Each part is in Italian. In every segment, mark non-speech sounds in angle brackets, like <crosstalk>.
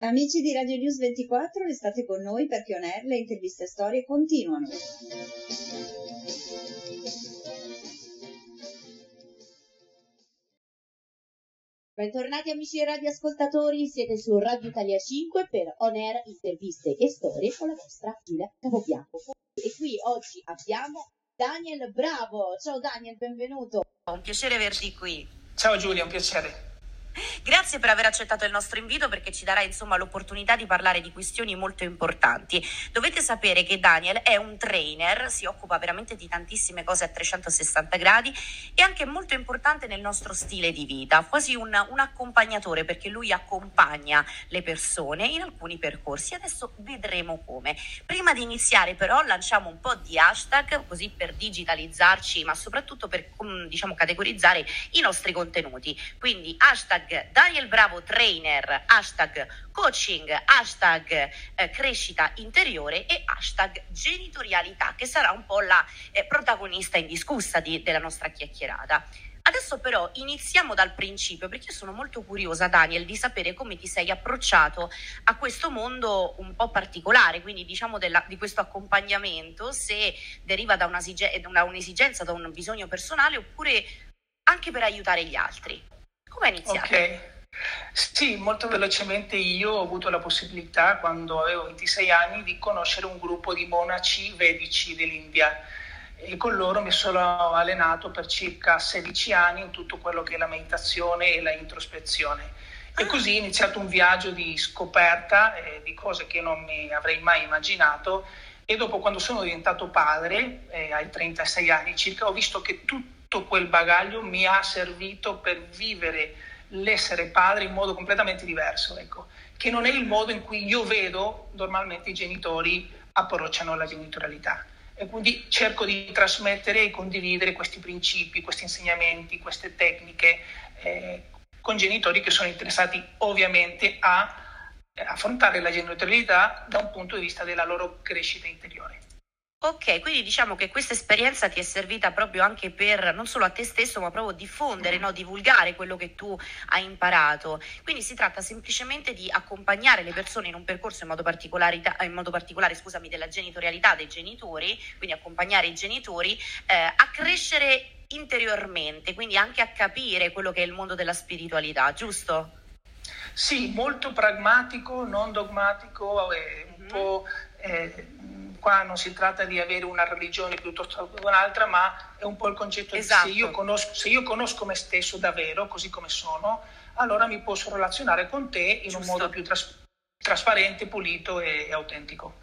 Amici di Radio News 24, restate con noi perché On Air le interviste e storie continuano. Bentornati amici radioascoltatori, siete su Radio Italia 5 per On Air interviste e storie con la vostra Giulia Capobianco. E qui oggi abbiamo Daniel Bravo. Ciao Daniel, benvenuto. Un piacere averti qui. Ciao Giulia, un piacere. <laughs> Grazie per aver accettato il nostro invito perché ci darà insomma l'opportunità di parlare di questioni molto importanti. Dovete sapere che Daniel è un trainer, si occupa veramente di tantissime cose a 360 gradi e anche molto importante nel nostro stile di vita, quasi un, un accompagnatore perché lui accompagna le persone in alcuni percorsi. Adesso vedremo come. Prima di iniziare però lanciamo un po' di hashtag così per digitalizzarci ma soprattutto per mm, diciamo categorizzare i nostri contenuti. Quindi hashtag hashtag Daniel Bravo Trainer, hashtag coaching, hashtag eh, crescita interiore e hashtag genitorialità, che sarà un po' la eh, protagonista indiscussa di, della nostra chiacchierata. Adesso però iniziamo dal principio perché io sono molto curiosa Daniel di sapere come ti sei approcciato a questo mondo un po' particolare, quindi diciamo della, di questo accompagnamento, se deriva da, una, da un'esigenza, da un bisogno personale oppure anche per aiutare gli altri. Come è iniziato? Ok. Sì, molto velocemente io ho avuto la possibilità, quando avevo 26 anni, di conoscere un gruppo di monaci vedici dell'India e con loro mi sono allenato per circa 16 anni in tutto quello che è la meditazione e la introspezione. E ah. così è iniziato un viaggio di scoperta eh, di cose che non mi avrei mai immaginato e dopo quando sono diventato padre, eh, ai 36 anni circa, ho visto che tutto tutto quel bagaglio mi ha servito per vivere l'essere padre in modo completamente diverso, ecco, che non è il modo in cui io vedo normalmente i genitori approcciano la genitorialità. E quindi cerco di trasmettere e condividere questi principi, questi insegnamenti, queste tecniche eh, con genitori che sono interessati ovviamente a affrontare la genitorialità da un punto di vista della loro crescita interiore. Ok, quindi diciamo che questa esperienza ti è servita proprio anche per non solo a te stesso, ma proprio diffondere, no? divulgare quello che tu hai imparato. Quindi si tratta semplicemente di accompagnare le persone in un percorso in modo, in modo particolare scusami, della genitorialità dei genitori, quindi accompagnare i genitori eh, a crescere interiormente, quindi anche a capire quello che è il mondo della spiritualità, giusto? Sì, molto pragmatico, non dogmatico, un mm-hmm. po'... Eh, qua non si tratta di avere una religione piuttosto che un'altra, ma è un po' il concetto esatto. di se io, conosco, se io conosco me stesso davvero, così come sono, allora mi posso relazionare con te in Giusto. un modo più tras- trasparente, pulito e, e autentico.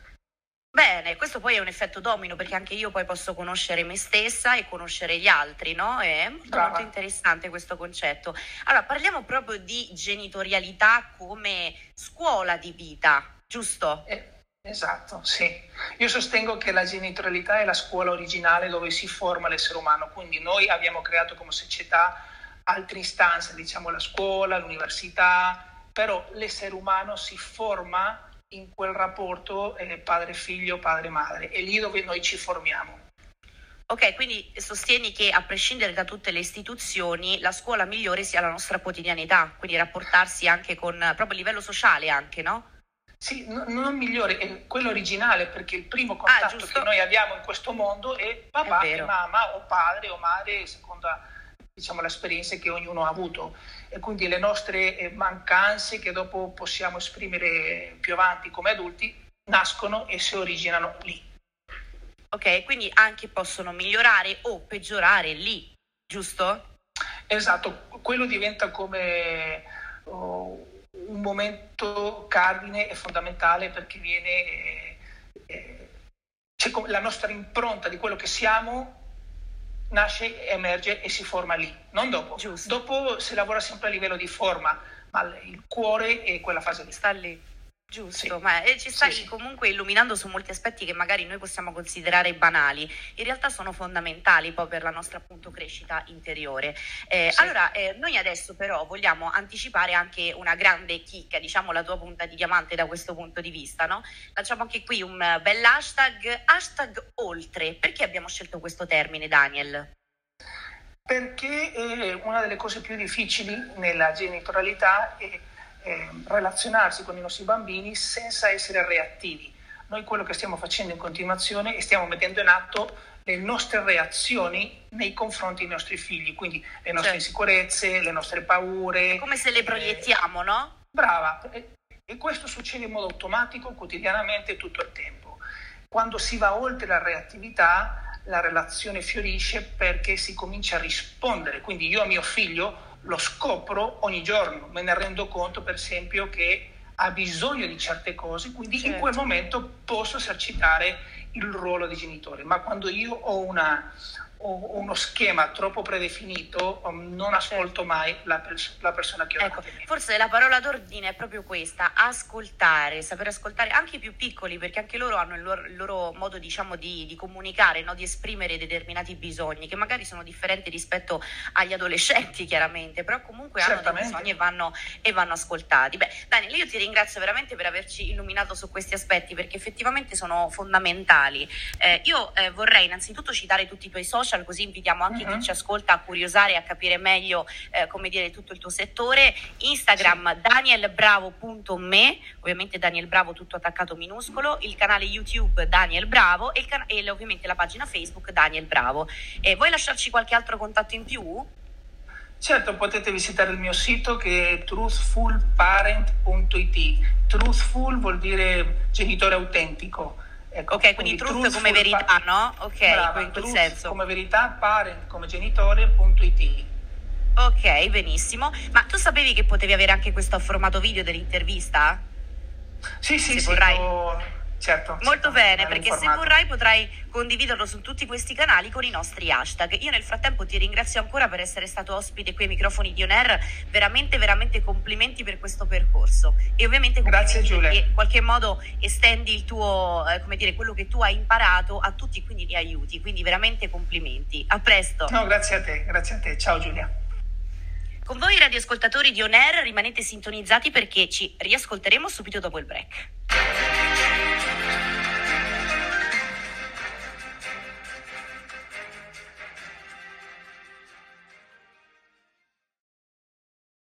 Bene, questo poi è un effetto domino perché anche io poi posso conoscere me stessa e conoscere gli altri, no? È molto, molto interessante questo concetto. Allora, parliamo proprio di genitorialità come scuola di vita, giusto? Eh, Esatto, sì. Io sostengo che la genitorialità è la scuola originale dove si forma l'essere umano, quindi noi abbiamo creato come società altre istanze, diciamo la scuola, l'università, però l'essere umano si forma in quel rapporto eh, padre-figlio, padre-madre, è lì dove noi ci formiamo. Ok, quindi sostieni che a prescindere da tutte le istituzioni, la scuola migliore sia la nostra quotidianità, quindi rapportarsi anche con, proprio a livello sociale anche, no? Sì, no, non migliore, è quello originale, perché il primo ah, contatto ah, che noi abbiamo in questo mondo è papà è e mamma, o padre o madre, secondo diciamo, l'esperienza che ognuno ha avuto. E quindi le nostre eh, mancanze, che dopo possiamo esprimere più avanti come adulti, nascono e si originano lì. Ok, quindi anche possono migliorare o peggiorare lì, giusto? Esatto, quello diventa come... Oh, un momento cardine e fondamentale perché viene eh, eh la nostra impronta di quello che siamo nasce, emerge e si forma lì, non dopo. Giusto. Dopo si lavora sempre a livello di forma, ma il cuore è quella fase lì. Sta lì. Giusto, sì. ma eh, ci stai sì, comunque illuminando su molti aspetti che magari noi possiamo considerare banali, in realtà sono fondamentali poi per la nostra appunto crescita interiore. Eh, sì. Allora, eh, noi adesso però vogliamo anticipare anche una grande chicca, diciamo la tua punta di diamante da questo punto di vista, no? Lanciamo anche qui un bel hashtag, hashtag oltre. Perché abbiamo scelto questo termine, Daniel? Perché una delle cose più difficili nella genitorialità è eh, relazionarsi con i nostri bambini senza essere reattivi. Noi quello che stiamo facendo in continuazione è stiamo mettendo in atto le nostre reazioni nei confronti dei nostri figli, quindi le nostre certo. insicurezze, le nostre paure. È come se le eh, proiettiamo, eh, no? Brava, e questo succede in modo automatico, quotidianamente, tutto il tempo. Quando si va oltre la reattività, la relazione fiorisce perché si comincia a rispondere. Quindi io a mio figlio lo scopro ogni giorno, me ne rendo conto per esempio che ha bisogno di certe cose, quindi certo. in quel certo. momento posso esercitare il ruolo di genitore, ma quando io ho una, uno schema troppo predefinito, um, non ascolto mai la, pers- la persona che ho ecco, Forse la parola d'ordine è proprio questa, ascoltare, saper ascoltare anche i più piccoli, perché anche loro hanno il loro, il loro modo diciamo, di, di comunicare, no? di esprimere determinati bisogni, che magari sono differenti rispetto agli adolescenti <laughs> chiaramente, però comunque hanno dei bisogni e vanno, e vanno ascoltati. Beh, Daniel, io ti ringrazio veramente per averci illuminato su questi aspetti, perché effettivamente sono fondamentali. Eh, io eh, vorrei innanzitutto citare tutti i tuoi social, social, così invitiamo anche uh-huh. chi mhm. ci ascolta a curiosare e a capire meglio eh, come dire tutto il tuo settore. Instagram sì. danielbravo.me, ovviamente Daniel Bravo tutto attaccato minuscolo, il canale YouTube Daniel Bravo e, can- e ovviamente la pagina Facebook Daniel Bravo. Eh, vuoi lasciarci qualche altro contatto in più? Certo, potete visitare il mio sito che è truthfulparent.it. Truthful vuol dire genitore autentico Ecco, ok, quindi, quindi truth, come verità, pa- no? Ok, brava, in quel senso. Come verità, parent come genitore.it. Ok, benissimo. Ma tu sapevi che potevi avere anche questo formato video dell'intervista? Sì, sì, se sì. Vorrai... Io Certo, Molto bene, perché informato. se vorrai potrai condividerlo su tutti questi canali con i nostri hashtag. Io nel frattempo ti ringrazio ancora per essere stato ospite qui ai microfoni di On veramente, veramente complimenti per questo percorso. E ovviamente Grazie, Giulia. in qualche modo estendi il tuo, eh, come dire, quello che tu hai imparato a tutti, quindi li aiuti. Quindi veramente complimenti. A presto. No, grazie a te, grazie a te. Ciao Giulia. Con voi radioascoltatori di On rimanete sintonizzati perché ci riascolteremo subito dopo il break.